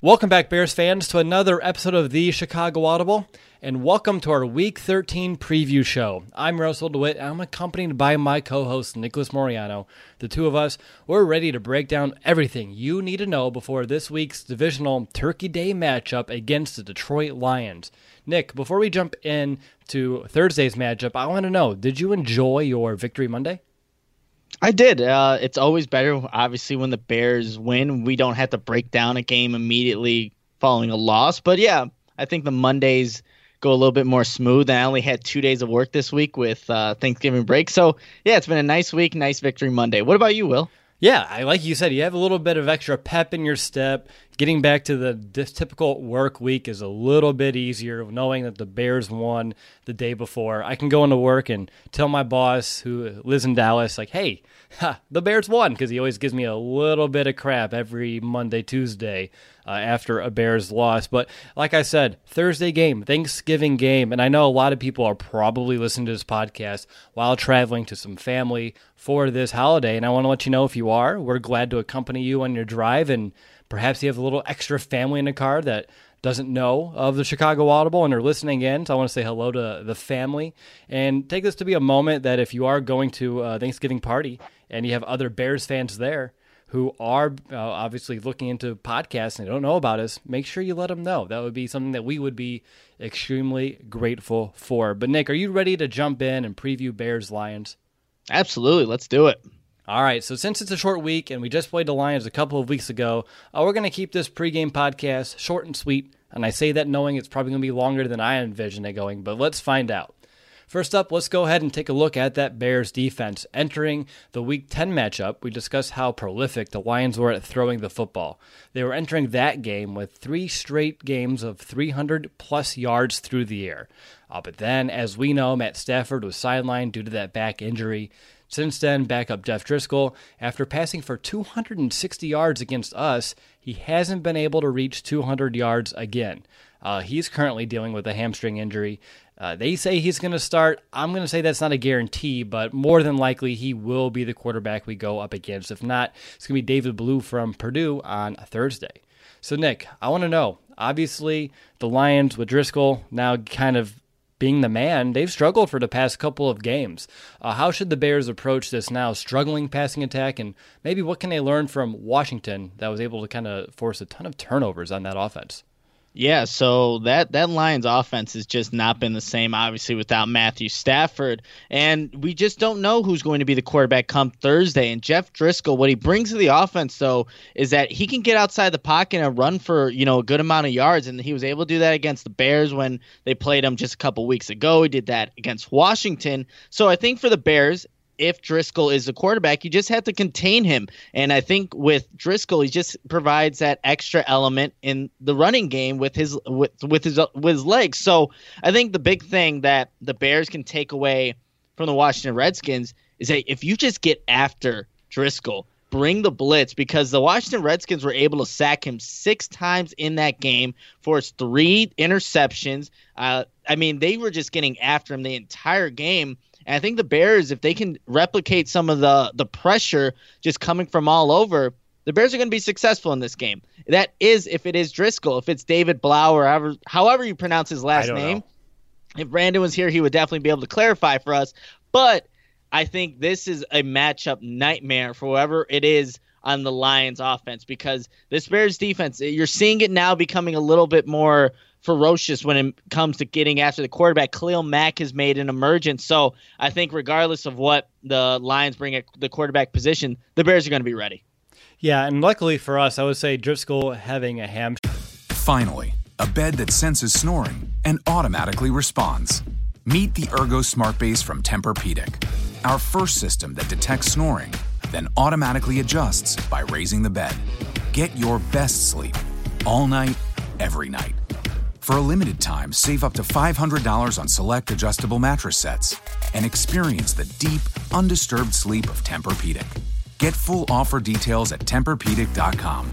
Welcome back, Bears fans, to another episode of the Chicago Audible, and welcome to our Week 13 preview show. I'm Russell DeWitt, and I'm accompanied by my co host, Nicholas Moriano. The two of us, we're ready to break down everything you need to know before this week's divisional Turkey Day matchup against the Detroit Lions. Nick, before we jump in to Thursday's matchup, I want to know did you enjoy your Victory Monday? I did. Uh, it's always better, obviously, when the Bears win. We don't have to break down a game immediately following a loss. But yeah, I think the Mondays go a little bit more smooth. And I only had two days of work this week with uh, Thanksgiving break. So yeah, it's been a nice week, nice victory Monday. What about you, Will? Yeah, I like you said, you have a little bit of extra pep in your step. Getting back to the typical work week is a little bit easier, knowing that the Bears won the day before. I can go into work and tell my boss, who lives in Dallas, like, "Hey, ha, the Bears won," because he always gives me a little bit of crap every Monday, Tuesday uh, after a Bears loss. But like I said, Thursday game, Thanksgiving game, and I know a lot of people are probably listening to this podcast while traveling to some family for this holiday. And I want to let you know if you are, we're glad to accompany you on your drive. And perhaps you have a little extra family in the car that doesn't know of the Chicago Audible and are listening in. So I want to say hello to the family and take this to be a moment that if you are going to a Thanksgiving party and you have other Bears fans there, who are uh, obviously looking into podcasts and don't know about us, make sure you let them know. That would be something that we would be extremely grateful for. But Nick, are you ready to jump in and preview Bears Lions? Absolutely. Let's do it. All right, so since it's a short week and we just played the Lions a couple of weeks ago, uh, we're going to keep this pregame podcast short and sweet. And I say that knowing it's probably going to be longer than I envision it going, but let's find out. First up, let's go ahead and take a look at that Bears defense. Entering the Week 10 matchup, we discussed how prolific the Lions were at throwing the football. They were entering that game with three straight games of 300 plus yards through the air. Uh, but then, as we know, Matt Stafford was sidelined due to that back injury. Since then, backup Jeff Driskel, after passing for 260 yards against us, he hasn't been able to reach 200 yards again. Uh, he's currently dealing with a hamstring injury. Uh, they say he's going to start. I'm going to say that's not a guarantee, but more than likely he will be the quarterback we go up against. If not, it's going to be David Blough from Purdue on Thursday. So, Nick, I want to know obviously, the Lions with Driskel now kind of being the man, they've struggled for the past couple of games. Uh, how should the Bears approach this now, struggling passing attack, and maybe what can they learn from Washington that was able to kind of force a ton of turnovers on that offense? Yeah, so that that Lions offense has just not been the same obviously without Matthew Stafford and we just don't know who's going to be the quarterback come Thursday and Jeff Driskel what he brings to the offense though is that he can get outside the pocket and run for, you know, a good amount of yards and he was able to do that against the Bears when they played him just a couple weeks ago. He did that against Washington. So I think for the Bears if Driskel is the quarterback, you just have to contain him. And I think with Driskel, he just provides that extra element in the running game with his with with his with his legs. So I think the big thing that the Bears can take away from the Washington Redskins is that if you just get after Driskel, bring the blitz because the Washington Redskins were able to sack him six times in that game for his three interceptions. Uh, I mean, they were just getting after him the entire game. And I think the Bears, if they can replicate some of the the pressure just coming from all over, the Bears are going to be successful in this game. That is if it is Driskel, if it's David Blau or however, however you pronounce his last name. Know. If Brandon was here, he would definitely be able to clarify for us. But I think this is a matchup nightmare for whoever it is on the Lions offense because this Bears defense, you're seeing it now becoming a little bit more ferocious when it comes to getting after the quarterback. Khalil Mack has made an emergence. So I think regardless of what the Lions bring at the quarterback position, the Bears are going to be ready. Yeah, and luckily for us, I would say Driskel having a ham. Finally, a bed that senses snoring and automatically responds. Meet the Ergo Smart Base from Tempur-Pedic, our first system that detects snoring, then automatically adjusts by raising the bed. Get your best sleep all night, every night. For a limited time, save up to $500 on select adjustable mattress sets and experience the deep, undisturbed sleep of Tempur-Pedic. Get full offer details at TempurPedic.com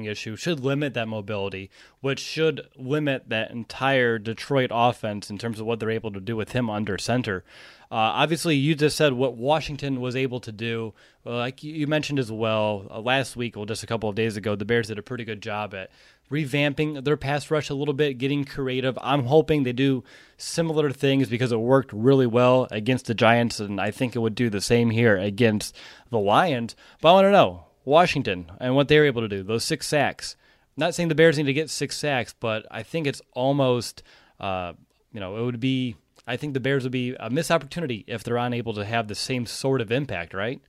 issue should limit that mobility, which should limit that entire Detroit offense in terms of what they're able to do with him under center. Uh, obviously, you just said what Washington was able to do. Like you mentioned as well uh, last week, well, just a couple of days ago, the Bears did a pretty good job at revamping their pass rush a little bit, getting creative. I'm hoping they do similar things because it worked really well against the Giants, and I think it would do the same here against the Lions. But I want to know Washington and what they were able to do, those six sacks. Not saying the Bears need to get six sacks, but I think it's almost, uh, you know, it would be I think the Bears would be a missed opportunity if they're unable to have the same sort of impact, right?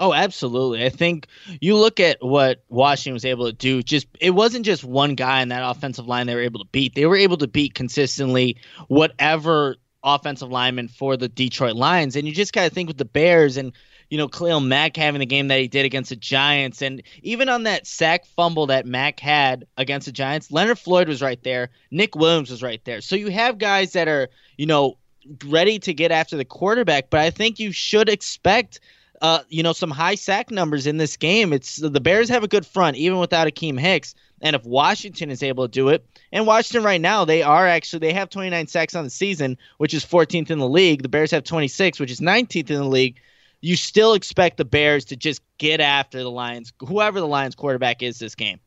Oh, absolutely. I think you look at what Washington was able to do. Just it wasn't just one guy in that offensive line they were able to beat. They were able to beat consistently whatever offensive lineman for the Detroit Lions. And you just got to think with the Bears and you know, Khalil Mack having the game that he did against the Giants. And even on that sack fumble that Mack had against the Giants, Leonard Floyd was right there. Nick Williams was right there. So you have guys that are, you know, ready to get after the quarterback, but I think you should expect uh, you know, some high sack numbers in this game. It's the Bears have a good front, even without Akiem Hicks. And if Washington is able to do it, and Washington right now, they are actually they have 29 sacks on the season, which is 14th in the league. The Bears have 26, which is 19th in the league you still expect the Bears to just get after the Lions, whoever the Lions quarterback is this game.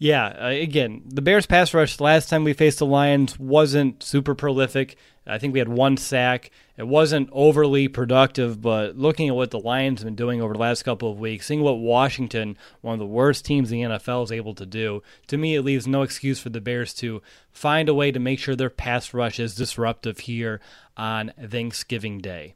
Yeah, uh, again, the Bears pass rush last time we faced the Lions wasn't super prolific. I think we had one sack. It wasn't overly productive, but looking at what the Lions have been doing over the last couple of weeks, seeing what Washington, one of the worst teams in the NFL, is able to do, to me, it leaves no excuse for the Bears to find a way to make sure their pass rush is disruptive here on Thanksgiving Day.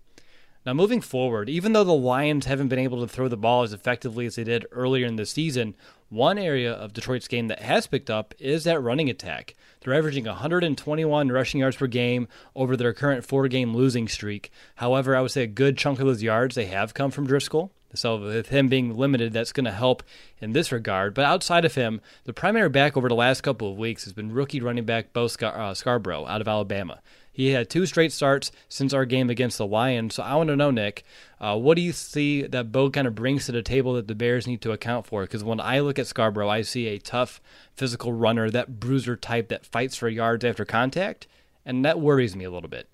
Now, moving forward, even though the Lions haven't been able to throw the ball as effectively as they did earlier in the season, one area of Detroit's game that has picked up is that running attack. They're averaging 121 rushing yards per game over their current four game losing streak. However, I would say a good chunk of those yards they have come from Driskel. So, with him being limited, that's going to help in this regard. But outside of him, the primary back over the last couple of weeks has been rookie running back Bo Scar- uh, Scarbrough out of Alabama. He had two straight starts since our game against the Lions. So I want to know, Nick, uh, what do you see that Bo kind of brings to the table that the Bears need to account for? Because when I look at Scarbrough, I see a tough physical runner, that bruiser type that fights for yards after contact, and that worries me a little bit.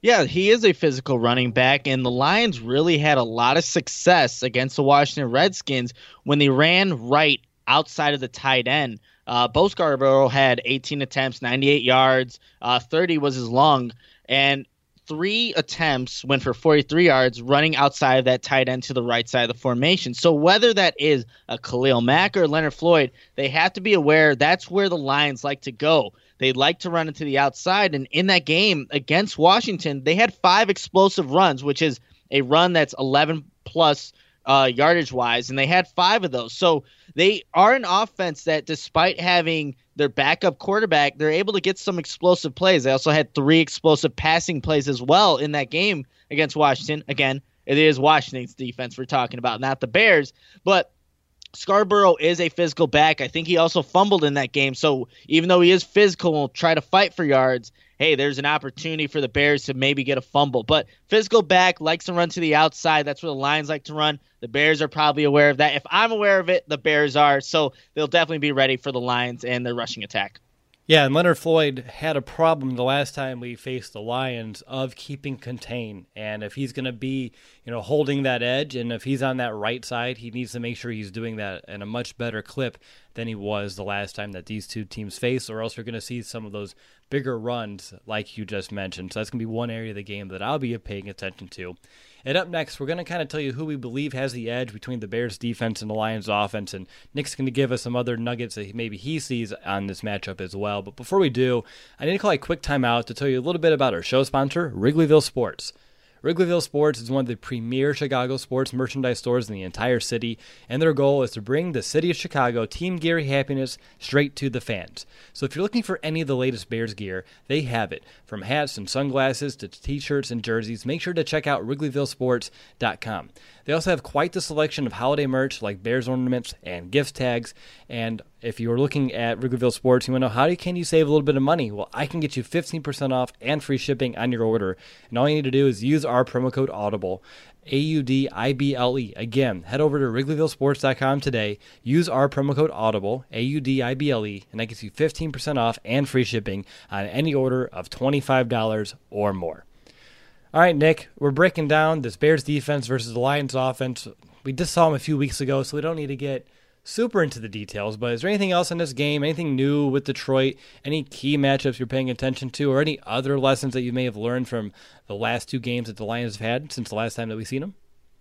Yeah, he is a physical running back, and the Lions really had a lot of success against the Washington Redskins when they ran right outside of the tight end. Uh, Bo Scarbrough had 18 attempts, 98 yards, uh, 30 was his long, and three attempts went for 43 yards running outside of that tight end to the right side of the formation. So whether that is a Khalil Mack or Leonard Floyd, they have to be aware that's where the Lions like to go. They like to run into the outside, and in that game against Washington, they had five explosive runs, which is a run that's 11 plus uh, yardage wise, and they had five of those. So they are an offense that, despite having their backup quarterback, they're able to get some explosive plays. They also had three explosive passing plays as well in that game against Washington. Again, it is Washington's defense we're talking about, not the Bears. But Scarbrough is a physical back. I think he also fumbled in that game. So even though he is physical and will try to fight for yards, hey, there's an opportunity for the Bears to maybe get a fumble. But physical back likes to run to the outside. That's where the Lions like to run. The Bears are probably aware of that. If I'm aware of it, the Bears are. So they'll definitely be ready for the Lions and their rushing attack. Yeah, and Leonard Floyd had a problem the last time we faced the Lions of keeping contain. And if he's going to be, you know, holding that edge and if he's on that right side, he needs to make sure he's doing that in a much better clip than he was the last time that these two teams faced, or else you're going to see some of those bigger runs like you just mentioned. So that's going to be one area of the game that I'll be paying attention to. And up next, we're going to kind of tell you who we believe has the edge between the Bears defense and the Lions offense. And Nick's going to give us some other nuggets that maybe he sees on this matchup as well. But before we do, I need to call a quick timeout to tell you a little bit about our show sponsor, Wrigleyville Sports. Wrigleyville Sports is one of the premier Chicago sports merchandise stores in the entire city, and their goal is to bring the city of Chicago Team Gary happiness straight to the fans. So if you're looking for any of the latest Bears gear, they have it. From hats and sunglasses to t shirts and jerseys, make sure to check out WrigleyvilleSports.com. They also have quite the selection of holiday merch like Bears ornaments and gift tags. And if you're looking at Wrigleyville Sports, you want to know how can you save a little bit of money? Well, I can get you 15% off and free shipping on your order. And all you need to do is use our promo code Audible. A U D I B L E. Again, head over to WrigleyvilleSports.com today. Use our promo code Audible, A U D I B L E, and that gets you 15% off and free shipping on any order of $25 or more. All right, Nick, we're breaking down this Bears defense versus the Lions offense. We just saw them a few weeks ago, so we don't need to get super into the details. But is there anything else in this game? Anything new with Detroit? Any key matchups you're paying attention to, or any other lessons that you may have learned from the last two games that the Lions have had since the last time that we've seen them?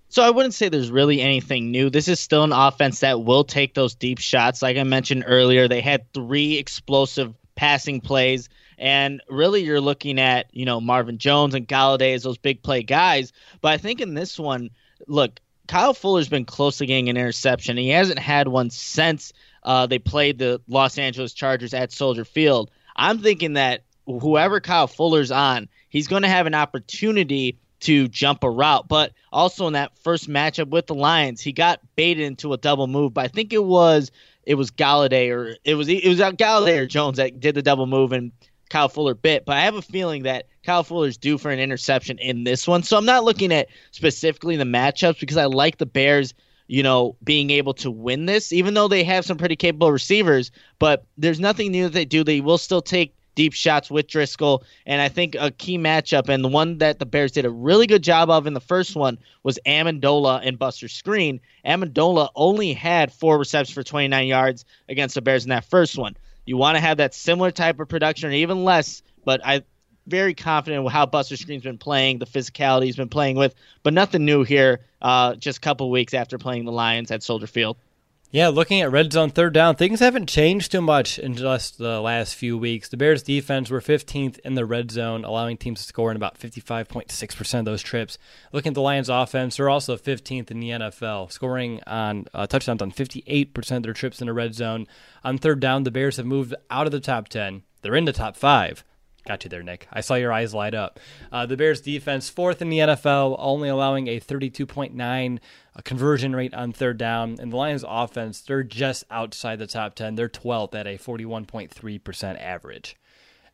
So I wouldn't say there's really anything new. This is still an offense that will take those deep shots. Like I mentioned earlier, they had three explosive passing plays and really, you're looking at you know Marvin Jones and Golladay as those big play guys. But I think in this one, look, Kyle Fuller's been close to getting an interception. He hasn't had one since uh, they played the Los Angeles Chargers at Soldier Field. I'm thinking that whoever Kyle Fuller's on, he's going to have an opportunity to jump a route. But also in that first matchup with the Lions, he got baited into a double move. But I think it was it was Golladay or it was it was Golladay or Jones that did the double move and Kyle Fuller bit, but I have a feeling that Kyle Fuller's due for an interception in this one. So I'm not looking at specifically the matchups because I like the Bears, you know, being able to win this, even though they have some pretty capable receivers. But there's nothing new that they do. They will still take deep shots with Driskel. And I think a key matchup, and the one that the Bears did a really good job of in the first one, was Amendola and Buster Skrine. Amendola only had four receptions for 29 yards against the Bears in that first one. You want to have that similar type of production or even less, but I very confident with how Buster Skrine's been playing, the physicality he's been playing with, but nothing new here. Uh, just a couple weeks after playing the Lions at Soldier Field. Yeah, looking at red zone third down, things haven't changed too much in just the last few weeks. The Bears defense were 15th in the red zone, allowing teams to score in about 55.6% of those trips. Looking at the Lions offense, they're also 15th in the NFL, scoring on uh, touchdowns on 58% of their trips in the red zone. On third down, the Bears have moved out of the top 10. They're in the top 5. Got you there, Nick. I saw your eyes light up. Uh, the Bears defense, fourth in the NFL, only allowing a 32.9 uh, conversion rate on third down. And the Lions offense, they're just outside the top 10. They're 12th at a 41.3% average.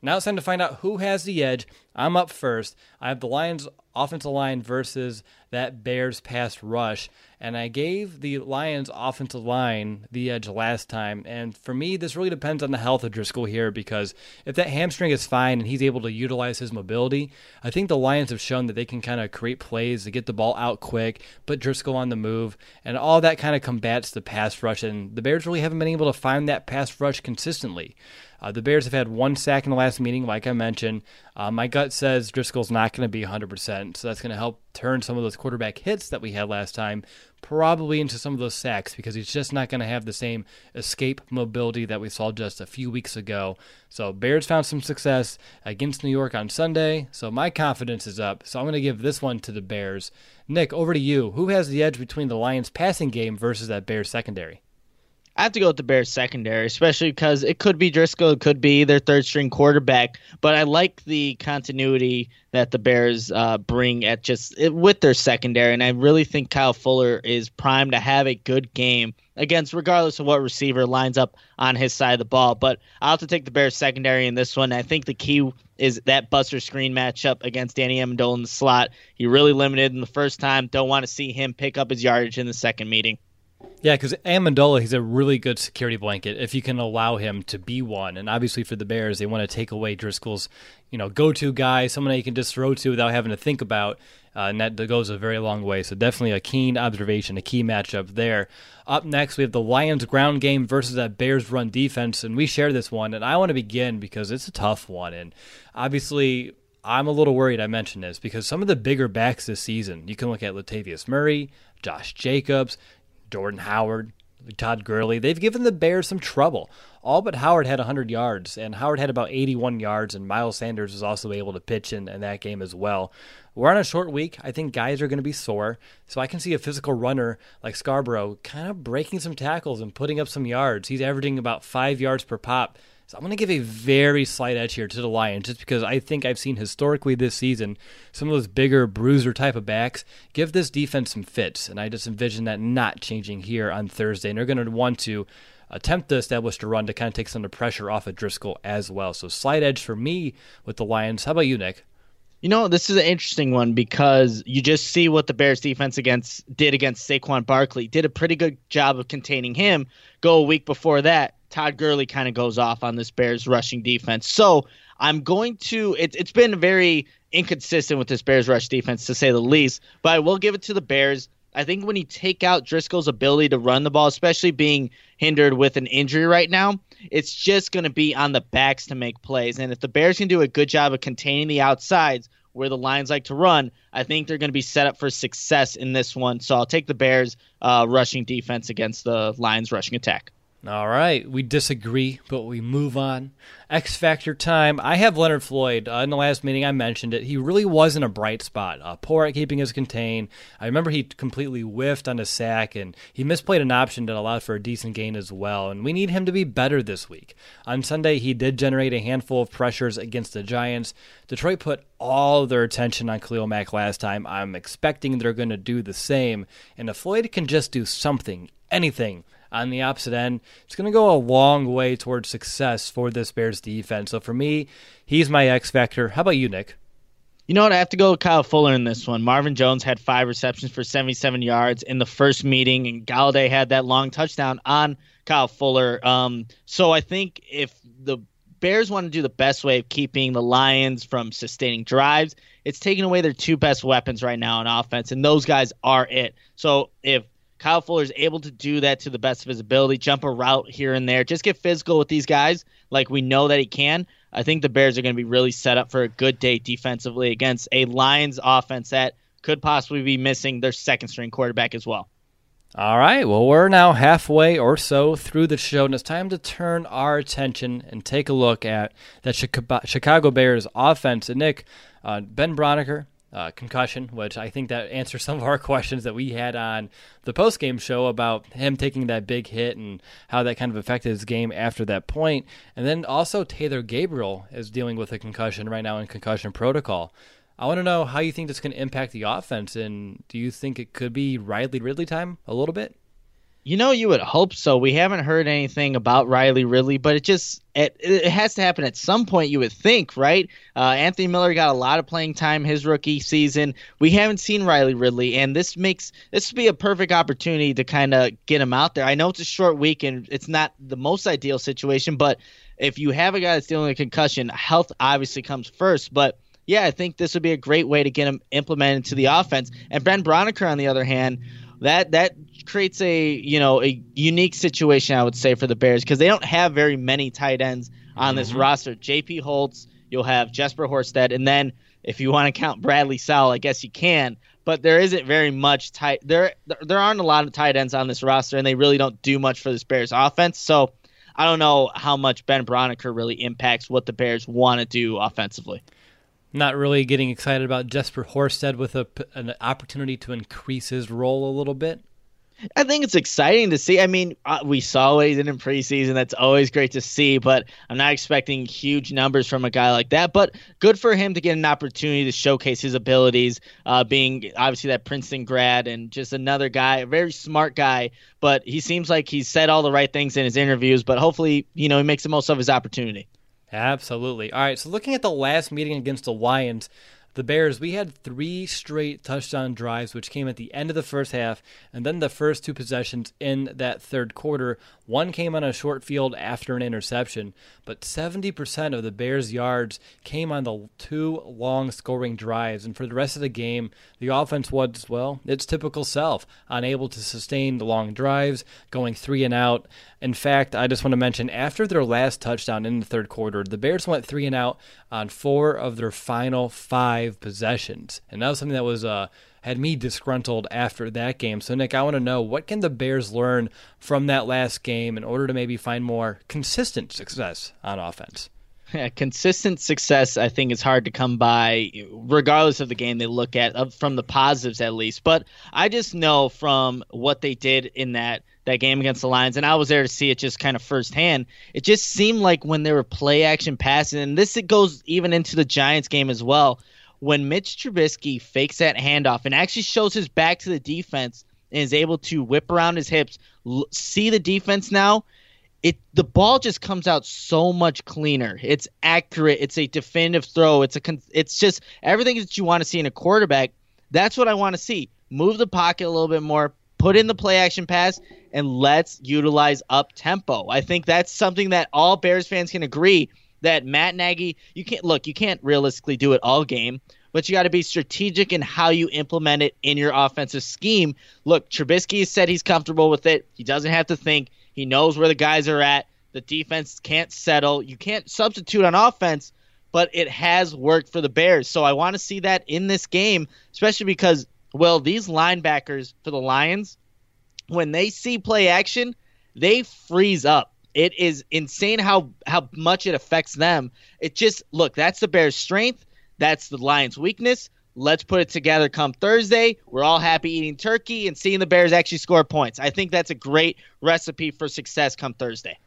Now it's time to find out who has the edge. I'm up first. I have the Lions offensive line versus that Bears pass rush. And I gave the Lions offensive line the edge last time. And for me, this really depends on the health of Driskel here because if that hamstring is fine and he's able to utilize his mobility, I think the Lions have shown that they can kind of create plays to get the ball out quick, put Driskel on the move, and all that kind of combats the pass rush. And the Bears really haven't been able to find that pass rush consistently. Uh, the Bears have had one sack in the last meeting, like I mentioned. Uh, my gut says Driskel's not going to be 100%, so that's going to help turn some of those quarterback hits that we had last time probably into some of those sacks because he's just not going to have the same escape mobility that we saw just a few weeks ago. So Bears found some success against New York on Sunday, so my confidence is up. So I'm going to give this one to the Bears. Nick, over to you. Who has the edge between the Lions passing game versus that Bears secondary? I have to go with the Bears secondary, especially because it could be Driskel, it could be their third string quarterback. But I like the continuity that the Bears uh, bring at just with their secondary, and I really think Kyle Fuller is primed to have a good game against, regardless of what receiver lines up on his side of the ball. But I'll have to take the Bears secondary in this one. I think the key is that Buster Skrine matchup against Danny Amendola in the slot. He really limited in the first time. Don't want to see him pick up his yardage in the second meeting. Yeah, because Amendola, he's a really good security blanket if you can allow him to be one. And obviously for the Bears, they want to take away Driskel's, you know, go-to guy, someone that you can just throw to without having to think about. Uh, and that goes a very long way. So definitely a keen observation, a key matchup there. Up next, we have the Lions ground game versus that Bears run defense, and we share this one. And I want to begin because it's a tough one, and obviously I'm a little worried I mentioned this because some of the bigger backs this season, you can look at Latavius Murray, Josh Jacobs, Jordan Howard, Todd Gurley. They've given the Bears some trouble. All but Howard had 100 yards, and Howard had about 81 yards, and Miles Sanders was also able to pitch in, in that game as well. We're on a short week. I think guys are going to be sore, so I can see a physical runner like Scarbrough kind of breaking some tackles and putting up some yards. He's averaging about five yards per pop so I'm going to give a very slight edge here to the Lions just because I think I've seen historically this season some of those bigger bruiser type of backs give this defense some fits. And I just envision that not changing here on Thursday. And they're going to want to attempt to establish a run to kind of take some of the pressure off of Driskel as well. So slight edge for me with the Lions. How about you, Nick? You know, this is an interesting one because you just see what the Bears defense against did against Saquon Barkley. Did a pretty good job of containing him. Go a week before that, Todd Gurley kind of goes off on this Bears rushing defense. So I'm going to. It, it's been very inconsistent with this Bears rush defense to say the least. But I will give it to the Bears. I think when you take out Driskel's ability to run the ball, especially being hindered with an injury right now, it's just going to be on the backs to make plays. And if the Bears can do a good job of containing the outsides where the Lions like to run, I think they're going to be set up for success in this one. So I'll take the Bears uh, rushing defense against the Lions rushing attack. All right, we disagree, but we move on. X Factor time. I have Leonard Floyd. Uh, in the last meeting, I mentioned it. He really wasn't a bright spot. Uh, poor at keeping his contain. I remember he completely whiffed on a sack, and he misplayed an option that allowed for a decent gain as well. And we need him to be better this week. On Sunday, he did generate a handful of pressures against the Giants. Detroit put all their attention on Khalil Mack last time. I'm expecting they're going to do the same. And if Floyd can just do something, anything, on the opposite end, it's going to go a long way towards success for this Bears defense. So for me, he's my X factor. How about you, Nick? You know what? I have to go with Kyle Fuller in this one. Marvin Jones had five receptions for 77 yards in the first meeting, and Golladay had that long touchdown on Kyle Fuller. Um, so I think if the Bears want to do the best way of keeping the Lions from sustaining drives, it's taking away their two best weapons right now on offense, and those guys are it. So if Kyle Fuller is able to do that to the best of his ability, jump a route here and there, just get physical with these guys like we know that he can. I think the Bears are going to be really set up for a good day defensively against a Lions offense that could possibly be missing their second string quarterback as well. All right. Well, we're now halfway or so through the show, and it's time to turn our attention and take a look at that Chicago Bears offense. And Nick, uh, Ben Braunecker, uh, concussion, which I think that answers some of our questions that we had on the post game show about him taking that big hit and how that kind of affected his game after that point. And then also Taylor Gabriel is dealing with a concussion right now in concussion protocol. I want to know how you think this can impact the offense, and do you think it could be Riley Ridley time a little bit? You know, you would hope so. We haven't heard anything about Riley Ridley, but it just it, it has to happen at some point. You would think, right? Uh, Anthony Miller got a lot of playing time his rookie season. We haven't seen Riley Ridley, and this makes this would be a perfect opportunity to kind of get him out there. I know it's a short week and it's not the most ideal situation, but if you have a guy that's dealing with a concussion, health obviously comes first. But yeah, I think this would be a great way to get him implemented to the offense. And Ben Braunecker, on the other hand, that that creates a you know a unique situation I would say for the Bears because they don't have very many tight ends on this mm-hmm. roster. J.P. Holtz, you'll have Jesper Horsted, and then if you want to count Bradley Sowell, I guess you can. But there isn't very much tight. There there aren't a lot of tight ends on this roster, and they really don't do much for this Bears offense. So I don't know how much Ben Braunecker really impacts what the Bears want to do offensively. Not really getting excited about Jesper Horsted with a, an opportunity to increase his role a little bit. I think it's exciting to see. I mean, uh, we saw what he did in preseason. That's always great to see, but I'm not expecting huge numbers from a guy like that. But good for him to get an opportunity to showcase his abilities, uh, being obviously that Princeton grad and just another guy, a very smart guy. But he seems like he's said all the right things in his interviews, but hopefully, you know, he makes the most of his opportunity. Absolutely. All right, so looking at the last meeting against the Lions, the Bears, we had three straight touchdown drives, which came at the end of the first half, and then the first two possessions in that third quarter. One came on a short field after an interception, but 70% of the Bears' yards came on the two long scoring drives. And for the rest of the game, the offense was, well, its typical self, unable to sustain the long drives, going three and out. In fact, I just want to mention after their last touchdown in the third quarter, the Bears went three and out on four of their final five possessions. And that was something that was uh, had me disgruntled after that game. So, Nick, I want to know what can the Bears learn from that last game in order to maybe find more consistent success on offense? Yeah, consistent success, I think, is hard to come by, regardless of the game they look at, from the positives at least. But I just know from what they did in that that game against the Lions, and I was there to see it just kind of firsthand. It just seemed like when they were play action passing, and this it goes even into the Giants game as well when Mitch Trubisky fakes that handoff and actually shows his back to the defense and is able to whip around his hips, l- see the defense now, it the ball just comes out so much cleaner. It's accurate. It's a definitive throw. It's a it's just everything that you want to see in a quarterback. That's what I want to see. Move the pocket a little bit more, put in the play action pass, and let's utilize up tempo. I think that's something that all Bears fans can agree that Matt Nagy, you can't look, you can't realistically do it all game, but you got to be strategic in how you implement it in your offensive scheme. Look, Trubisky said he's comfortable with it. He doesn't have to think. He knows where the guys are at. The defense can't settle. You can't substitute on offense, but it has worked for the Bears. So I want to see that in this game, especially because, well, these linebackers for the Lions, when they see play action, they freeze up it is insane how how much it affects them. It just look, that's the Bears' strength, that's the Lions' weakness. Let's put it together come Thursday. We're all happy eating turkey and seeing the Bears actually score points. I think that's a great recipe for success come Thursday.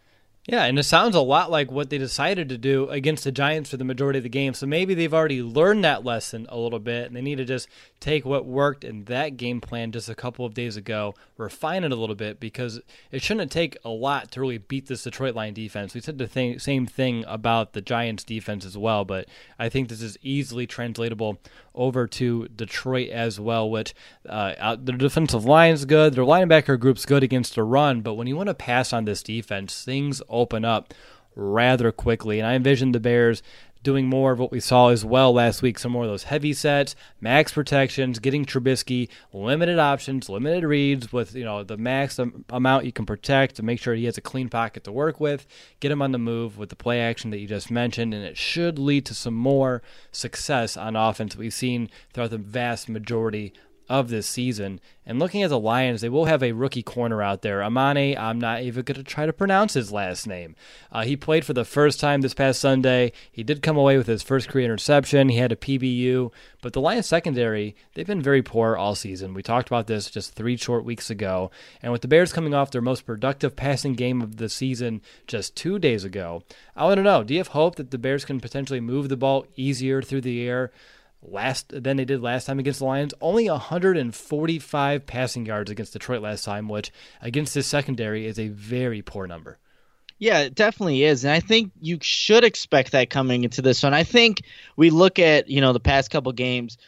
Yeah, and it sounds a lot like what they decided to do against the Giants for the majority of the game. So maybe they've already learned that lesson a little bit, and they need to just take what worked in that game plan just a couple of days ago, refine it a little bit, because it shouldn't take a lot to really beat this Detroit line defense. We said the th- same thing about the Giants defense as well, but I think this is easily translatable over to Detroit as well, which uh, their defensive line's good, their linebacker group's good against the run, but when you want to pass on this defense, things open up rather quickly. And I envision the Bears doing more of what we saw as well last week some more of those heavy sets, max protections, getting Trubisky limited options, limited reads with you know the max amount you can protect to make sure he has a clean pocket to work with, get him on the move with the play action that you just mentioned, and it should lead to some more success on offense we've seen throughout the vast majority of this season. And looking at the Lions, they will have a rookie corner out there. Amani, I'm not even going to try to pronounce his last name. Uh, he played for the first time this past Sunday. He did come away with his first career interception. He had a PBU. But the Lions secondary, they've been very poor all season. We talked about this just three short weeks ago. And with the Bears coming off their most productive passing game of the season just two days ago, I want to know do you have hope that the Bears can potentially move the ball easier through the air? Last than they did last time against the Lions. Only 145 passing yards against Detroit last time, which against this secondary is a very poor number. Yeah, it definitely is. And I think you should expect that coming into this one. I think we look at, you know, the past couple games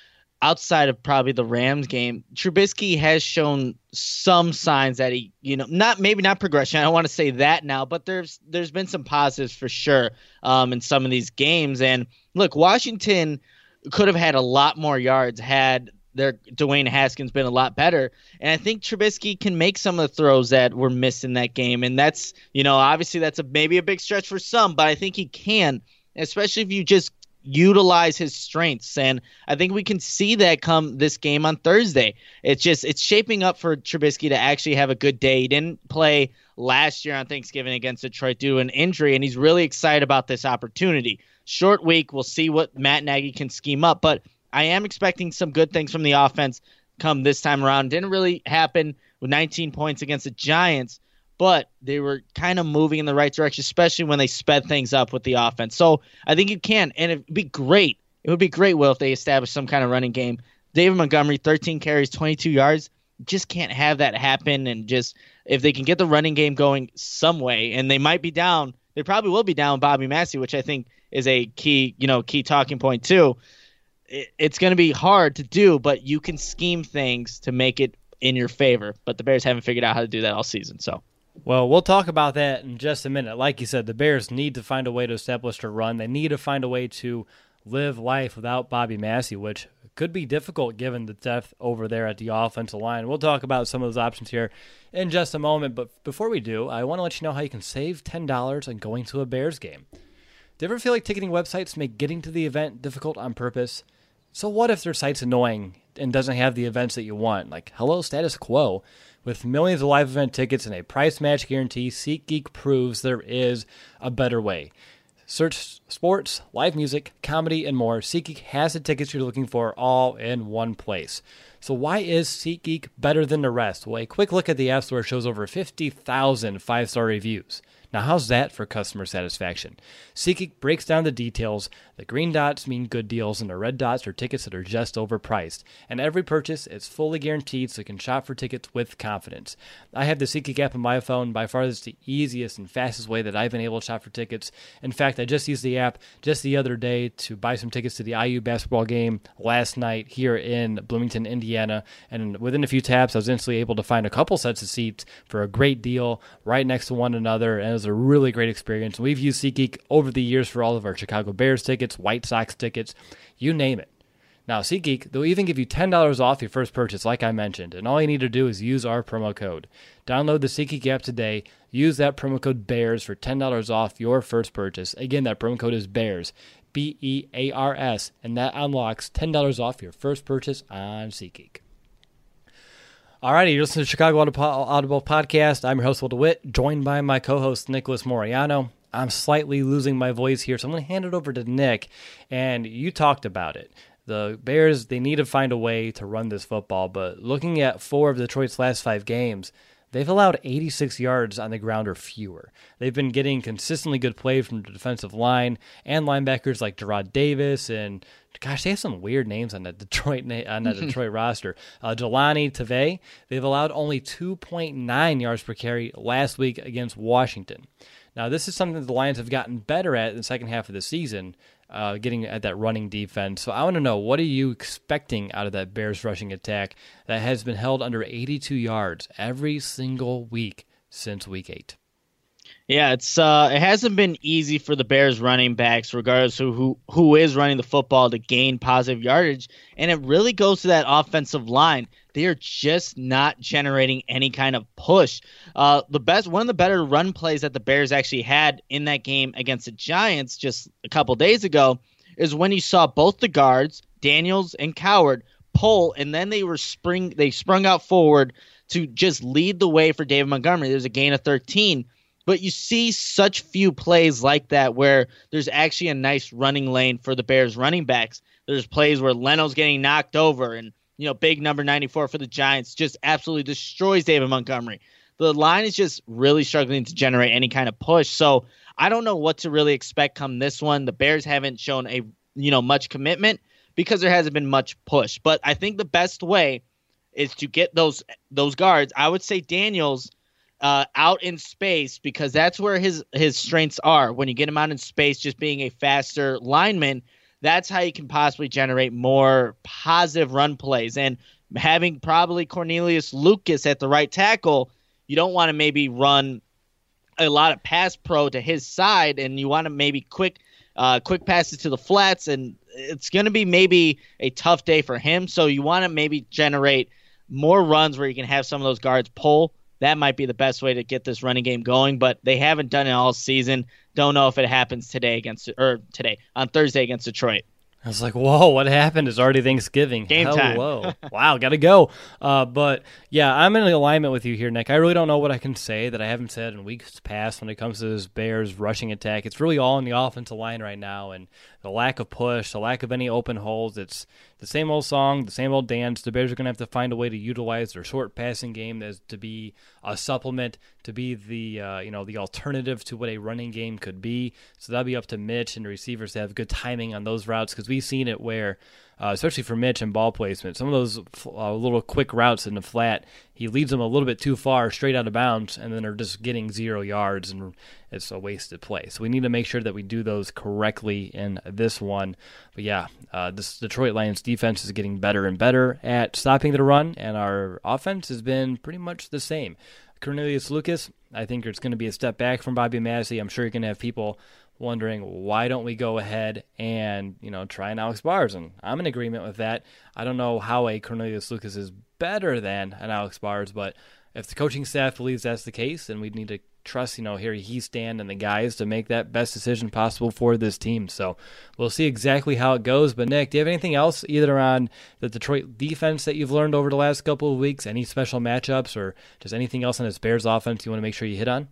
outside of probably the Rams game, Trubisky has shown some signs that he, you know, not maybe not progression. I don't want to say that now, but there's there's been some positives for sure um, in some of these games. And look, Washington could have had a lot more yards had their Dwayne Haskins been a lot better. And I think Trubisky can make some of the throws that were missed in that game. And that's, you know, obviously that's a maybe a big stretch for some, but I think he can, especially if you just utilize his strengths. And I think we can see that come this game on Thursday. It's just it's shaping up for Trubisky to actually have a good day. He didn't play last year on Thanksgiving against Detroit due to an injury, and he's really excited about this opportunity short week. We'll see what Matt Nagy can scheme up, but I am expecting some good things from the offense come this time around. Didn't really happen with 19 points against the Giants, but they were kind of moving in the right direction, especially when they sped things up with the offense. So I think you can, and it'd be great. It would be great, Will, if they establish some kind of running game. David Montgomery, 13 carries, 22 yards. Just can't have that happen. And just if they can get the running game going some way, and they might be down, they probably will be down Bobby Massie, which I think is a key, you know, key talking point too. it, it's going to be hard to do, but you can scheme things to make it in your favor. But the Bears haven't figured out how to do that all season. So. Well, we'll talk about that in just a minute. Like you said, the Bears need to find a way to establish a run. They need to find a way to live life without Bobby Massie, which could be difficult given the depth over there at the offensive line. We'll talk about some of those options here in just a moment. But before we do, I want to let you know how you can save $10 on going to a Bears game. Do you ever feel like ticketing websites make getting to the event difficult on purpose? So what if their site's annoying and doesn't have the events that you want? Like, hello, status quo. With millions of live event tickets and a price match guarantee, SeatGeek proves there is a better way. Search sports, live music, comedy, and more. SeatGeek has the tickets you're looking for all in one place. So why is SeatGeek better than the rest? Well, a quick look at the App Store shows over 50,000 five-star reviews. Now, how's that for customer satisfaction? SeatGeek breaks down the details. The green dots mean good deals, and the red dots are tickets that are just overpriced. And every purchase is fully guaranteed, so you can shop for tickets with confidence. I have the SeatGeek app on my phone. By far, is the easiest and fastest way that I've been able to shop for tickets. In fact, I just used the app just the other day to buy some tickets to the IU basketball game last night here in Bloomington, Indiana. And within a few taps, I was instantly able to find a couple sets of seats for a great deal right next to one another. And it was a really great experience. We've used SeatGeek over the years for all of our Chicago Bears tickets, White Sox tickets, you name it. Now, SeatGeek, they'll even give you $10 off your first purchase, like I mentioned, and all you need to do is use our promo code. Download the SeatGeek app today. Use that promo code BEARS for $10 off your first purchase. Again, that promo code is BEARS, B E A R S, and that unlocks $10 off your first purchase on SeatGeek. Alrighty, you're listening to Chicago Audible Podcast. I'm your host, Will DeWitt, joined by my co-host, Nicholas Moriano. I'm slightly losing my voice here, so I'm going to hand it over to Nick. And you talked about it. The Bears, they need to find a way to run this football, but looking at four of Detroit's last five games, they've allowed 86 yards on the ground or fewer. They've been getting consistently good play from the defensive line and linebackers like Jarrad Davis and gosh, they have some weird names on that Detroit on that Detroit roster. Uh, Jahlani Tavai, they've allowed only 2.9 yards per carry last week against Washington. Now, this is something that the Lions have gotten better at in the second half of the season, uh, getting at that running defense. So I want to know what are you expecting out of that Bears rushing attack that has been held under 82 yards every single week since week eight? Yeah, it's uh, it hasn't been easy for the Bears running backs, regardless of who who is running the football, to gain positive yardage, and it really goes to that offensive line. They are just not generating any kind of push. Uh, the best, one of the better run plays that the Bears actually had in that game against the Giants just a couple days ago is when you saw both the guards, Daniels and Coward, pull, and then they were spring, they sprung out forward to just lead the way for David Montgomery. There's a gain of 13 but you see such few plays like that where there's actually a nice running lane for the Bears running backs. There's plays where Leno's getting knocked over and you know, big number 94 for the Giants just absolutely destroys David Montgomery. The line is just really struggling to generate any kind of push. So I don't know what to really expect come this one. The Bears haven't shown a you know much commitment because there hasn't been much push. But I think the best way is to get those those guards. I would say Daniels uh, out in space because that's where his his strengths are. When you get him out in space, just being a faster lineman, that's how you can possibly generate more positive run plays. And having probably Cornelius Lucas at the right tackle, you don't want to maybe run a lot of pass pro to his side, and you want to maybe quick uh, quick passes to the flats, and it's going to be maybe a tough day for him. So you want to maybe generate more runs where you can have some of those guards pull that might be the best way to get this running game going. But they haven't done it all season. Don't know if it happens today against or today on Thursday against Detroit. I was like, whoa, what happened? It's already Thanksgiving. Game time. Wow, got to go. Uh, but yeah, I'm in alignment with you here, Nick. I really don't know what I can say that I haven't said in weeks past when it comes to this Bears rushing attack. It's really all in the offensive line right now. And the lack of push, the lack of any open holes. It's the same old song, the same old dance. The Bears are going to have to find a way to utilize their short passing game as to be a supplement, to be the uh, you know the alternative to what a running game could be. So that'll be up to Mitch and the receivers to have good timing on those routes because we we've seen it where uh, especially for Mitch and ball placement. Some of those uh, little quick routes in the flat, he leads them a little bit too far, straight out of bounds, and then they're just getting zero yards, and it's a wasted play. So we need to make sure that we do those correctly in this one. But yeah, uh, this Detroit Lions defense is getting better and better at stopping the run, and our offense has been pretty much the same. Cornelius Lucas, I think it's going to be a step back from Bobby Massie. I'm sure you're going to have people wondering why don't we go ahead and you know try an Alex Bars, and I'm in agreement with that. I don't know how a Cornelius Lucas is better than an Alex Bars, but if the coaching staff believes that's the case, then we need to trust you know here he stand and the guys to make that best decision possible for this team. So we'll see exactly how it goes. But Nick, do you have anything else either on the Detroit defense that you've learned over the last couple of weeks? Any special matchups or just anything else on this Bears offense you want to make sure you hit on?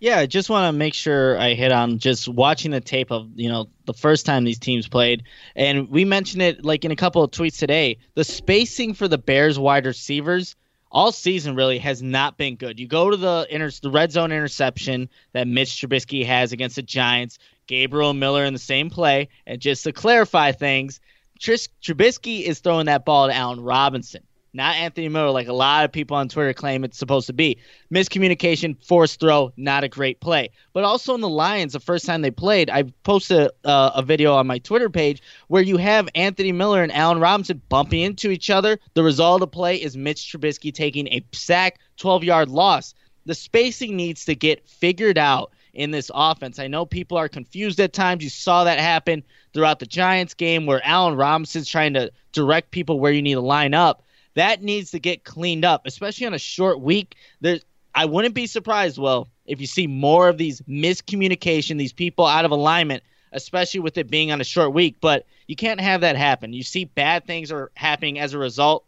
Yeah, I just want to make sure I hit on just watching the tape of, you know, the first time these teams played. And we mentioned it like in a couple of tweets today. The spacing for the Bears wide receivers all season really has not been good. You go to the inter- the red zone interception that Mitch Trubisky has against the Giants, Gabriel Miller in the same play, and just to clarify things, Tris- Trubisky is throwing that ball to Allen Robinson not Anthony Miller, like a lot of people on Twitter claim it's supposed to be. Miscommunication, forced throw, not a great play. But also in the Lions, the first time they played, I posted uh, a video on my Twitter page where you have Anthony Miller and Allen Robinson bumping into each other. The result of the play is Mitch Trubisky taking a sack, 12 yard loss. The spacing needs to get figured out in this offense. I know people are confused at times. You saw that happen throughout the Giants game where Allen Robinson's trying to direct people where you need to line up that needs to get cleaned up, especially on a short week. There's I wouldn't be surprised, well, if you see more of these miscommunication, these people out of alignment, especially with it being on a short week. But you can't have that happen. You see bad things are happening as a result.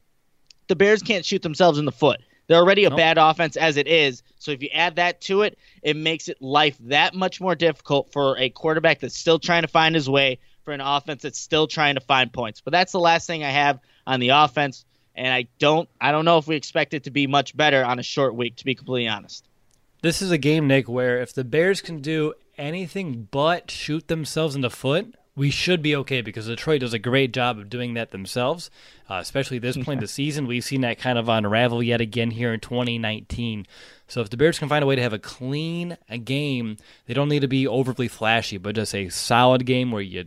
The Bears can't shoot themselves in the foot. They're already a nope. bad offense as it is. So if you add that to it, it makes it life that much more difficult for a quarterback that's still trying to find his way, for an offense that's still trying to find points. But that's the last thing I have on the offense and I don't I don't know if we expect it to be much better on a short week to be completely honest. This is a game, Nick, where if the Bears can do anything but shoot themselves in the foot, we should be okay because Detroit does a great job of doing that themselves, uh, especially this point in the season. We've seen that kind of unravel yet again here in 2019. So if the Bears can find a way to have a clean a game, they don't need to be overly flashy, but just a solid game where you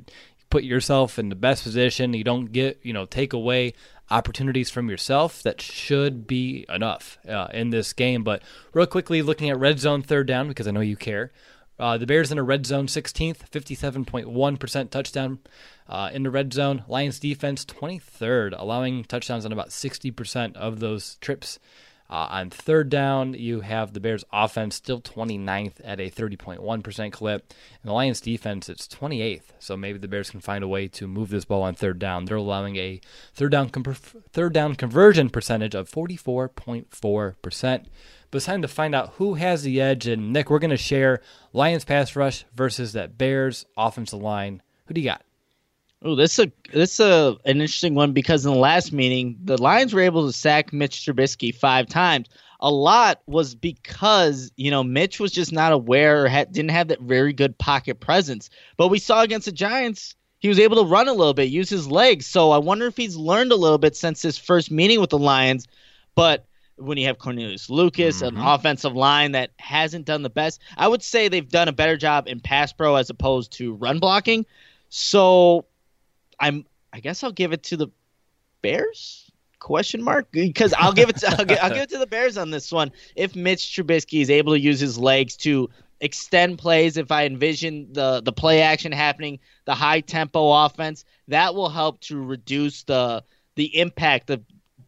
put yourself in the best position. You don't get, you know, take away opportunities from yourself, that should be enough uh, in this game. But real quickly, looking at red zone third down, because I know you care. Uh, the Bears in a red zone 16th, 57.1% touchdown uh, in the red zone. Lions defense 23rd, allowing touchdowns on about 60% of those trips. Uh, on third down, you have the Bears offense still 29th at a 30.1% clip. And the Lions defense, it's 28th. So maybe the Bears can find a way to move this ball on third down. They're allowing a third down, com- third down conversion percentage of 44.4%. But it's time to find out who has the edge. And Nick, we're going to share Lions pass rush versus that Bears offensive line. Who do you got? Oh, this is a this is a, an interesting one because in the last meeting, the Lions were able to sack Mitch Trubisky five times. A lot was because you know Mitch was just not aware or had, didn't have that very good pocket presence. But we saw against the Giants, he was able to run a little bit, use his legs. So I wonder if he's learned a little bit since his first meeting with the Lions. But when you have Cornelius Lucas, mm-hmm. an offensive line that hasn't done the best, I would say they've done a better job in pass pro as opposed to run blocking. So I'm I guess I'll give it to the Bears? Question mark? Because I'll give it to, I'll, give, I'll give it to the Bears on this one. If Mitch Trubisky is able to use his legs to extend plays if I envision the the play action happening the high tempo offense that will help to reduce the the impact the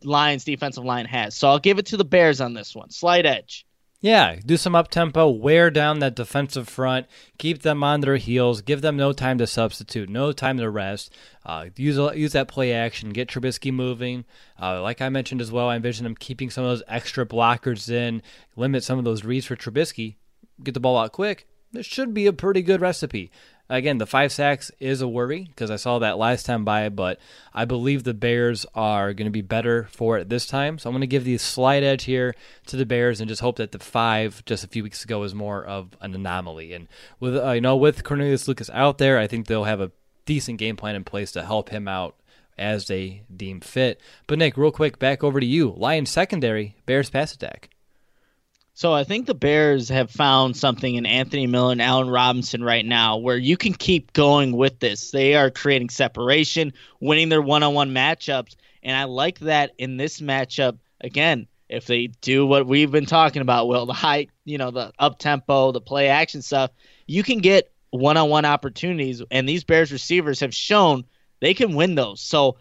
Lions defensive line has. So I'll give it to the Bears on this one. Slight edge yeah, do some up tempo, wear down that defensive front, keep them on their heels, give them no time to substitute, no time to rest. Uh, use use that play action, get Trubisky moving. Uh, like I mentioned as well, I envision them keeping some of those extra blockers in, limit some of those reads for Trubisky, get the ball out quick. This should be a pretty good recipe. Again, the five sacks is a worry because I saw that last time by, but I believe the Bears are going to be better for it this time. So I'm going to give the slight edge here to the Bears and just hope that the five just a few weeks ago was more of an anomaly. And with uh, you know with Cornelius Lucas out there, I think they'll have a decent game plan in place to help him out as they deem fit. But Nick, real quick, back over to you. Lions secondary, Bears pass attack. So I think the Bears have found something in Anthony Miller and Allen Robinson right now where you can keep going with this. They are creating separation, winning their one-on-one matchups, and I like that in this matchup. Again, if they do what we've been talking about, well, the high, you know, the up tempo, the play action stuff, you can get one-on-one opportunities, and these Bears receivers have shown they can win those. So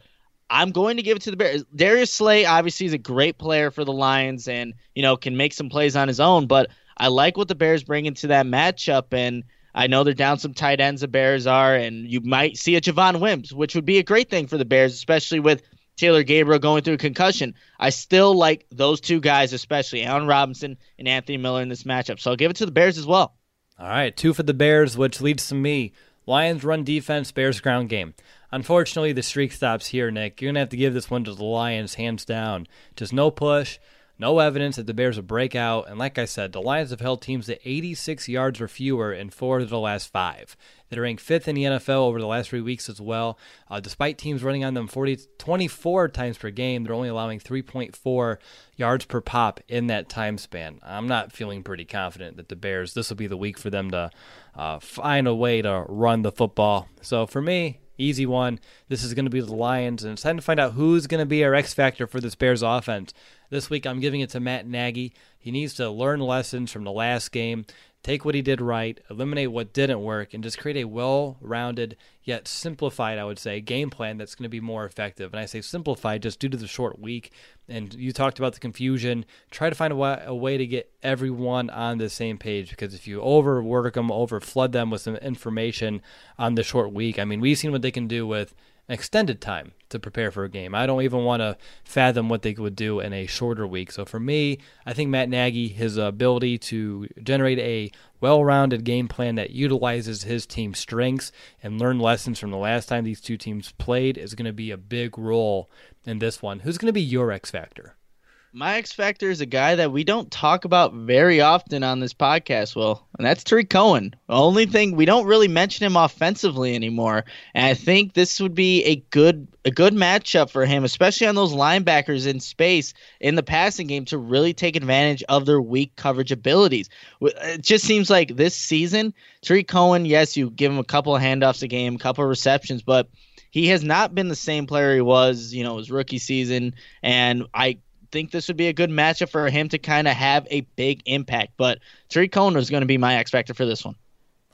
I'm going to give it to the Bears. Darius Slay obviously is a great player for the Lions and, you know, can make some plays on his own, but I like what the Bears bring into that matchup and I know they're down some tight ends the Bears are and you might see a Javon Wims, which would be a great thing for the Bears, especially with Taylor Gabriel going through a concussion. I still like those two guys, especially Allen Robinson and Anthony Miller in this matchup. So I'll give it to the Bears as well. All right, two for the Bears, which leads to me. Lions run defense, Bears ground game. Unfortunately, the streak stops here, Nick. You're going to have to give this one to the Lions hands down. Just no push, no evidence that the Bears will break out. And like I said, the Lions have held teams to 86 yards or fewer in four of the last five. They're ranked fifth in the NFL over the last three weeks as well. Uh, despite teams running on them 40, 24 times per game, they're only allowing 3.4 yards per pop in that time span. I'm not feeling pretty confident that the Bears, this will be the week for them to uh, find a way to run the football. So for me, Easy one. This is going to be the Lions, and it's time to find out who's going to be our X factor for this Bears offense. This week, I'm giving it to Matt Nagy. He needs to learn lessons from the last game, take what he did right, eliminate what didn't work, and just create a well rounded yet simplified, I would say, game plan that's going to be more effective. And I say simplified just due to the short week. And you talked about the confusion. Try to find a way, a way to get everyone on the same page because if you overwork them, over flood them with some information on the short week, I mean, we've seen what they can do with extended time to prepare for a game. I don't even want to fathom what they would do in a shorter week. So for me, I think Matt Nagy, his ability to generate a well-rounded game plan that utilizes his team's strengths and learn lessons from the last time these two teams played is going to be a big role in this one. Who's going to be your X factor? My X Factor is a guy that we don't talk about very often on this podcast, Will, and that's Tarik Cohen. Only thing we don't really mention him offensively anymore, and I think this would be a good a good matchup for him, especially on those linebackers in space in the passing game to really take advantage of their weak coverage abilities. It just seems like this season, Tarik Cohen, yes, you give him a couple of handoffs a game, a couple of receptions, but he has not been the same player he was, you know, his rookie season. And I think this would be a good matchup for him to kind of have a big impact. But Tarik Cohen is going to be my X factor for this one.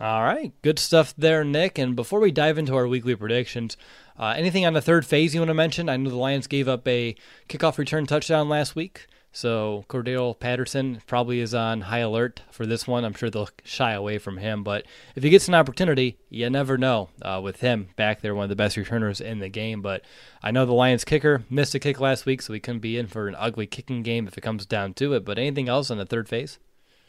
All right, good stuff there, Nick. And before we dive into our weekly predictions, uh, anything on the third phase you want to mention? I know the Lions gave up a kickoff return touchdown last week. So Cordarrelle Patterson probably is on high alert for this one. I'm sure they'll shy away from him, but if he gets an opportunity, you never know uh, with him back there, one of the best returners in the game. But I know the Lions kicker missed a kick last week, so he couldn't be in for an ugly kicking game if it comes down to it. But anything else on the third phase?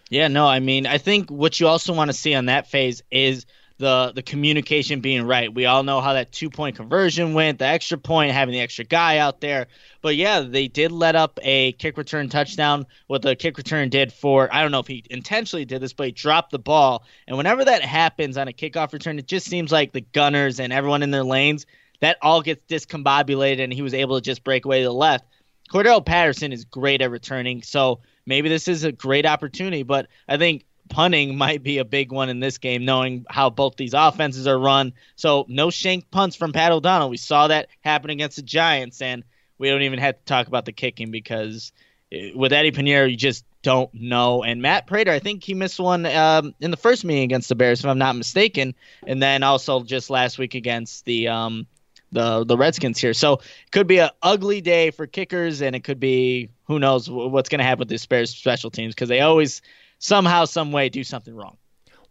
Yeah, no, I mean, I think what you also want to see on that phase is – the the communication being right. We all know how that two point conversion went, the extra point, having the extra guy out there. But yeah, they did let up a kick return touchdown. What the kick return did for I don't know if he intentionally did this, but he dropped the ball. And whenever that happens on a kickoff return, it just seems like the gunners and everyone in their lanes that all gets discombobulated, and he was able to just break away to the left. Cordarrelle Patterson is great at returning, so maybe this is a great opportunity. But I think punting might be a big one in this game, knowing how both these offenses are run. So no shank punts from Pat O'Donnell. We saw that happen against the Giants, and we don't even have to talk about the kicking because eh, with Eddie Piñeiro, you just don't know. And Matt Prater, I think he missed one um, in the first meeting against the Bears, if I'm not mistaken, and then also just last week against the um, the the Redskins here. So it could be an ugly day for kickers, and it could be who knows what's going to happen with the Bears special teams because they always somehow, some way, do something wrong.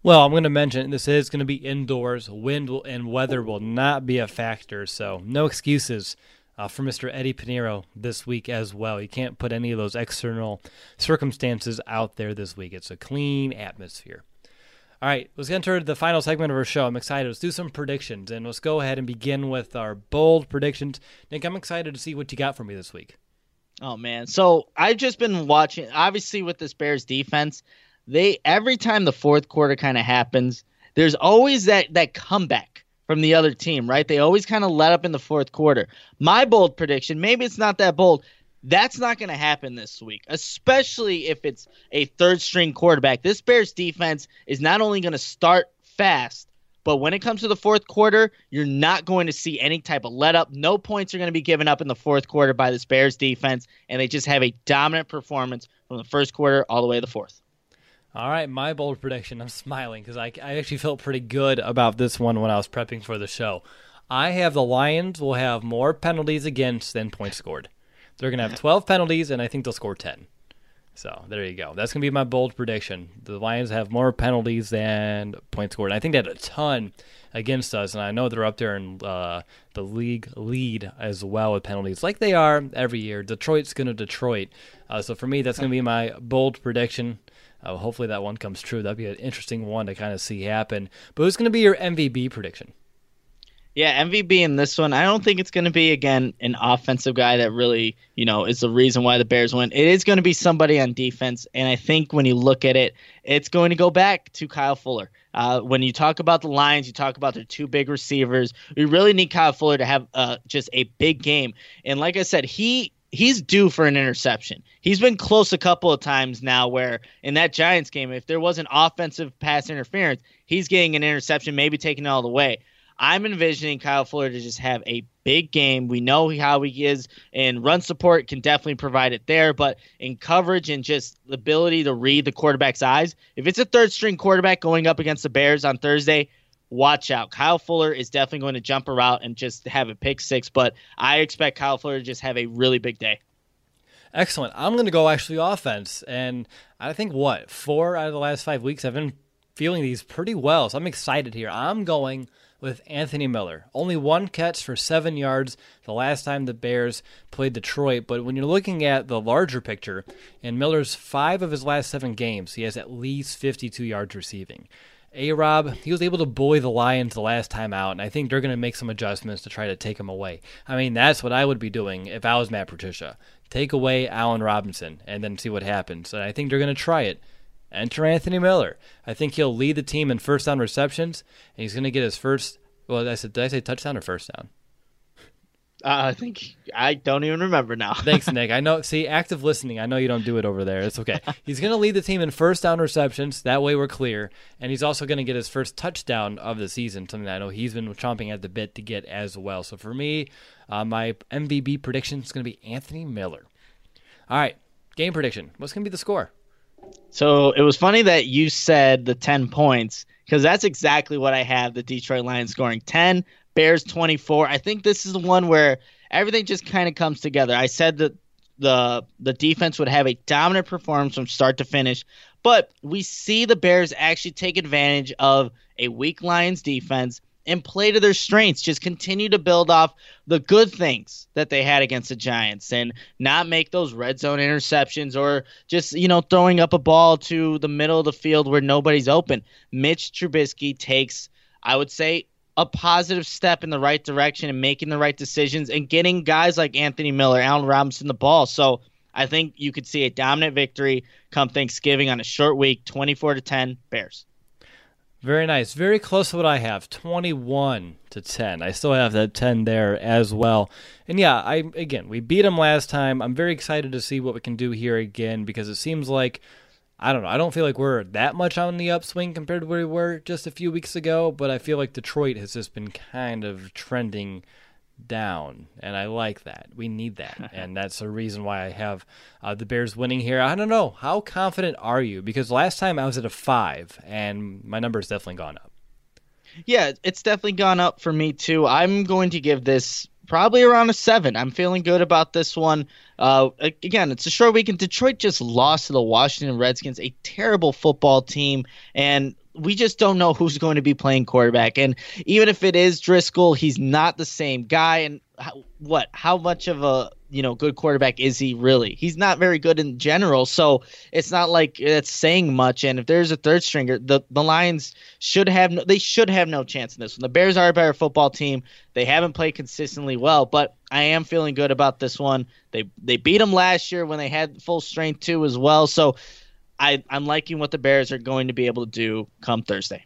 Well, I'm going to mention this is going to be indoors. Wind and weather will not be a factor, so no excuses uh, for Mr. Eddie Piñeiro this week as well. You can't put any of those external circumstances out there this week. It's a clean atmosphere. All right, let's into the final segment of our show. I'm excited. Let's do some predictions, and let's go ahead and begin with our bold predictions. Nick, I'm excited to see what you got for me this week. Oh man, so I've just been watching. Obviously, with this Bears defense, they every time the fourth quarter kind of happens, there's always that that comeback from the other team, right? They always kind of let up in the fourth quarter. My bold prediction, maybe it's not that bold. That's not going to happen this week, especially if it's a third string quarterback. This Bears defense is not only going to start fast, but when it comes to the fourth quarter, you're not going to see any type of let up. No points are going to be given up in the fourth quarter by this Bears defense, and they just have a dominant performance from the first quarter all the way to the fourth. All right, my bold prediction. I'm smiling because I, I actually felt pretty good about this one when I was prepping for the show. I have the Lions will have more penalties against than points scored. They're going to have 12 penalties, and I think they'll score 10. So there you go. That's going to be my bold prediction. The Lions have more penalties than points scored. And I think they had a ton against us, and I know they're up there in uh, the league lead as well with penalties, like they are every year. Detroit's going to Detroit. Uh, so for me, that's going to be my bold prediction. Uh, hopefully that one comes true. That'd be an interesting one to kind of see happen. But who's going to be your MVP prediction? Yeah, MVP in this one, I don't think it's going to be again an offensive guy that really, you know, is the reason why the Bears win. It is going to be somebody on defense, and I think when you look at it, it's going to go back to Kyle Fuller. Uh, when you talk about the Lions, you talk about their two big receivers. We really need Kyle Fuller to have uh, just a big game, and like I said, he he's due for an interception. He's been close a couple of times now where in that Giants game, if there was an offensive pass interference, he's getting an interception, maybe taking it all the way. I'm envisioning Kyle Fuller to just have a big game. We know how he is, and run support can definitely provide it there. But in coverage and just the ability to read the quarterback's eyes, if it's a third string quarterback going up against the Bears on Thursday, watch out. Kyle Fuller is definitely going to jump a route and just have a pick six, but I expect Kyle Fuller to just have a really big day. Excellent. I'm going to go actually offense. And I think what, four out of the last five weeks, I've been feeling these pretty well. So I'm excited here. I'm going with Anthony Miller. Only one catch for seven yards the last time the Bears played Detroit. But when you're looking at the larger picture, in Miller's five of his last seven games, he has at least 52 yards receiving. A Rob, he was able to bully the Lions the last time out, and I think they're going to make some adjustments to try to take him away. I mean, that's what I would be doing if I was Matt Patricia. Take away Allen Robinson and then see what happens. And I think they're going to try it. Enter Anthony Miller. I think he'll lead the team in first down receptions, and he's going to get his first. Well, I said, did I say touchdown or first down? Uh, I think I don't even remember now. Thanks, Nick. I know. See, active listening. I know you don't do it over there. It's okay. He's going to lead the team in first down receptions. That way, we're clear. And he's also going to get his first touchdown of the season. Something I know he's been chomping at the bit to get as well. So for me, uh, my MVP prediction is going to be Anthony Miller. All right, game prediction. What's going to be the score? So it was funny that you said the ten points because that's exactly what I have. The Detroit Lions scoring ten. Bears 24. I think this is the one where everything just kind of comes together. I said that the the defense would have a dominant performance from start to finish, but we see the Bears actually take advantage of a weak Lions defense and play to their strengths. Just continue to build off the good things that they had against the Giants and not make those red zone interceptions or just, you know, throwing up a ball to the middle of the field where nobody's open. Mitch Trubisky takes, I would say, a positive step in the right direction and making the right decisions and getting guys like Anthony Miller, Allen Robinson the ball. So I think you could see a dominant victory come Thanksgiving on a short week, 24 to 10 Bears. Very nice. Very close to what I have. 21 to 10. I still have that 10 there as well. And yeah, I again, we beat them last time. I'm very excited to see what we can do here again because it seems like I don't know. I don't feel like we're that much on the upswing compared to where we were just a few weeks ago, but I feel like Detroit has just been kind of trending down, and I like that. We need that, and that's the reason why I have uh, the Bears winning here. I don't know. How confident are you? Because last time I was at a five, and my number has definitely gone up. Yeah, it's definitely gone up for me too. I'm going to give this probably around a seven. I'm feeling good about this one. Uh, again, it's a short week, and Detroit just lost to the Washington Redskins, a terrible football team, and we just don't know who's going to be playing quarterback. And even if it is Driskel, he's not the same guy. And how, what? How much of a you know good quarterback is he really? He's not very good in general. So it's not like it's saying much. And if there's a third stringer, the the Lions should have no, they should have no chance in this one. The Bears are a better football team. They haven't played consistently well, but I am feeling good about this one. They they beat them last year when they had full strength too as well. So I, I'm liking what the Bears are going to be able to do come Thursday.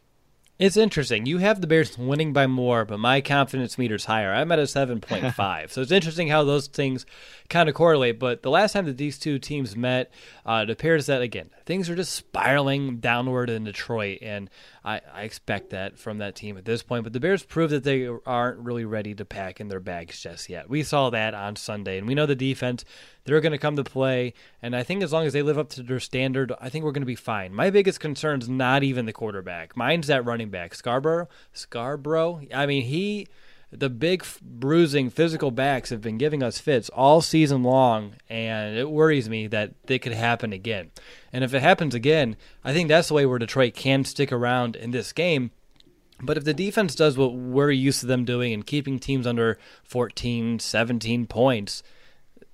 It's interesting. You have the Bears winning by more, but my confidence meter's higher. I'm at a 7.5. so it's interesting how those things kind of correlate. But the last time that these two teams met, uh, it appears that, again, things are just spiraling downward in Detroit. And I, I expect that from that team at this point. But the Bears prove that they aren't really ready to pack in their bags just yet. We saw that on Sunday. And we know the defense they're going to come to play. And I think as long as they live up to their standard, I think we're going to be fine. My biggest concern is not even the quarterback. Mine's that running back, Scarbrough. Scarbrough. I mean, he, the big bruising physical backs have been giving us fits all season long, and it worries me that it could happen again. And if it happens again, I think that's the way where Detroit can stick around in this game. But if the defense does what we're used to them doing and keeping teams under 14, 17 points,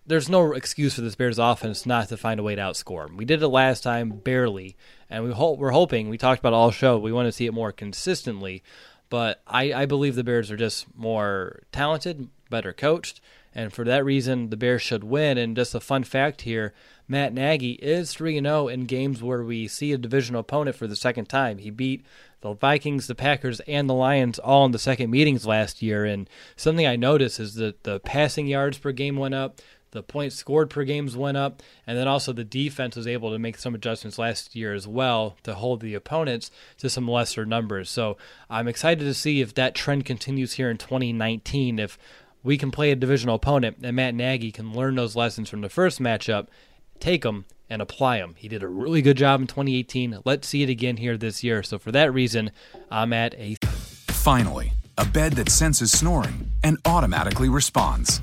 there's no excuse for this Bears offense not to find a way to outscore them. We did it last time, barely, and we hope we're hoping. We talked about all show. We want to see it more consistently, but I, I believe the Bears are just more talented, better coached, and for that reason, the Bears should win. And just a fun fact here: Matt Nagy is three and zero oh in games where we see a divisional opponent for the second time. He beat the Vikings, the Packers, and the Lions all in the second meetings last year. And something I noticed is that the passing yards per game went up the points scored per games went up, and then also the defense was able to make some adjustments last year as well to hold the opponents to some lesser numbers. So I'm excited to see if that trend continues here in 2019. If we can play a divisional opponent and Matt Nagy can learn those lessons from the first matchup, take them and apply them. He did a really good job in 2018. Let's see it again here this year. So for that reason, I'm at a. Finally, a bed that senses snoring and automatically responds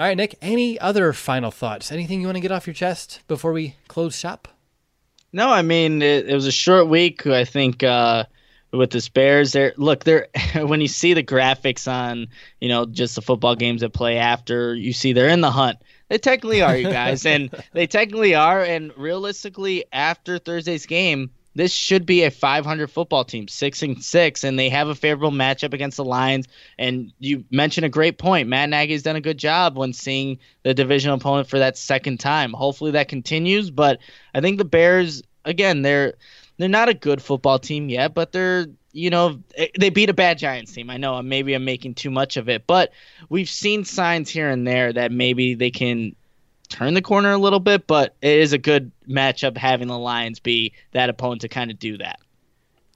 All right, Nick, any other final thoughts? Anything you want to get off your chest before we close shop? No, I mean, it, it was a short week. I think uh, with the Bears, there. Look, there. when you see the graphics on, you know, just the football games that play after, you see they're in the hunt. They technically are, you guys, and they technically are. And realistically, after Thursday's game, this should be a 500 football team, six and six, and they have a favorable matchup against the Lions. And you mentioned a great point. Matt Nagy's done a good job when seeing the divisional opponent for that second time. Hopefully that continues. But I think the Bears, again, they're they're not a good football team yet, but they're you know eh, they beat a bad Giants team. I know maybe I'm making too much of it, but we've seen signs here and there that maybe they can turn the corner a little bit, but it is a good matchup having the Lions be that opponent to kind of do that.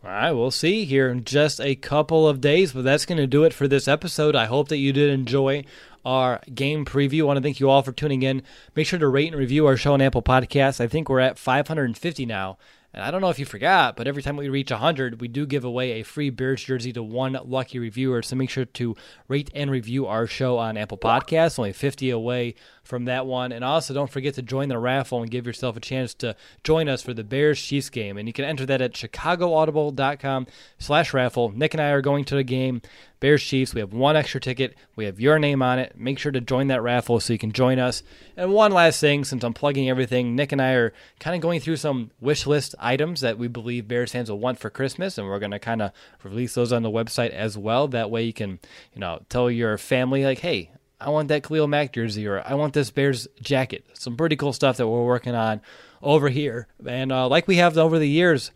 All right, we'll see here in just a couple of days, but that's going to do it for this episode. I hope that you did enjoy our game preview. I want to thank you all for tuning in. Make sure to rate and review our show on Apple Podcasts. I think we're at 550 now. And I don't know if you forgot, but every time we reach 100, we do give away a free Bears jersey to one lucky reviewer. So make sure to rate and review our show on Apple Podcasts. Only 50 away from that one. And also, don't forget to join the raffle and give yourself a chance to join us for the Bears Chiefs game. And you can enter that at chicagoaudible.com slash raffle. Nick and I are going to the game. Bears Chiefs. We have one extra ticket. We have your name on it. Make sure to join that raffle so you can join us. And one last thing, since I'm plugging everything, Nick and I are kind of going through some wish list items that we believe Bears fans will want for Christmas, and we're going to kind of release those on the website as well. That way you can, you know, tell your family like, hey, I want that Khalil Mack jersey, or I want this Bears jacket. Some pretty cool stuff that we're working on over here. And uh, like we have over the years,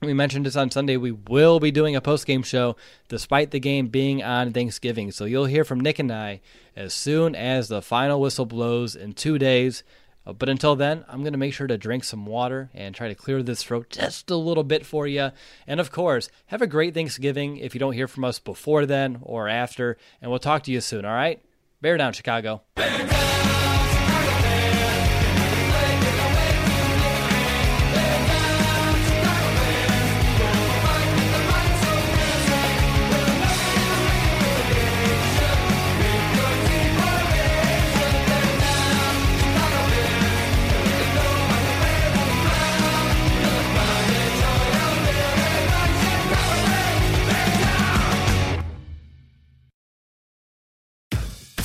we mentioned this on Sunday. We will be doing a post game show despite the game being on Thanksgiving. So you'll hear from Nick and I as soon as the final whistle blows in two days. Uh, but until then, I'm going to make sure to drink some water and try to clear this throat just a little bit for you. And of course, have a great Thanksgiving if you don't hear from us before then or after. And we'll talk to you soon, all right? Bear down, Chicago.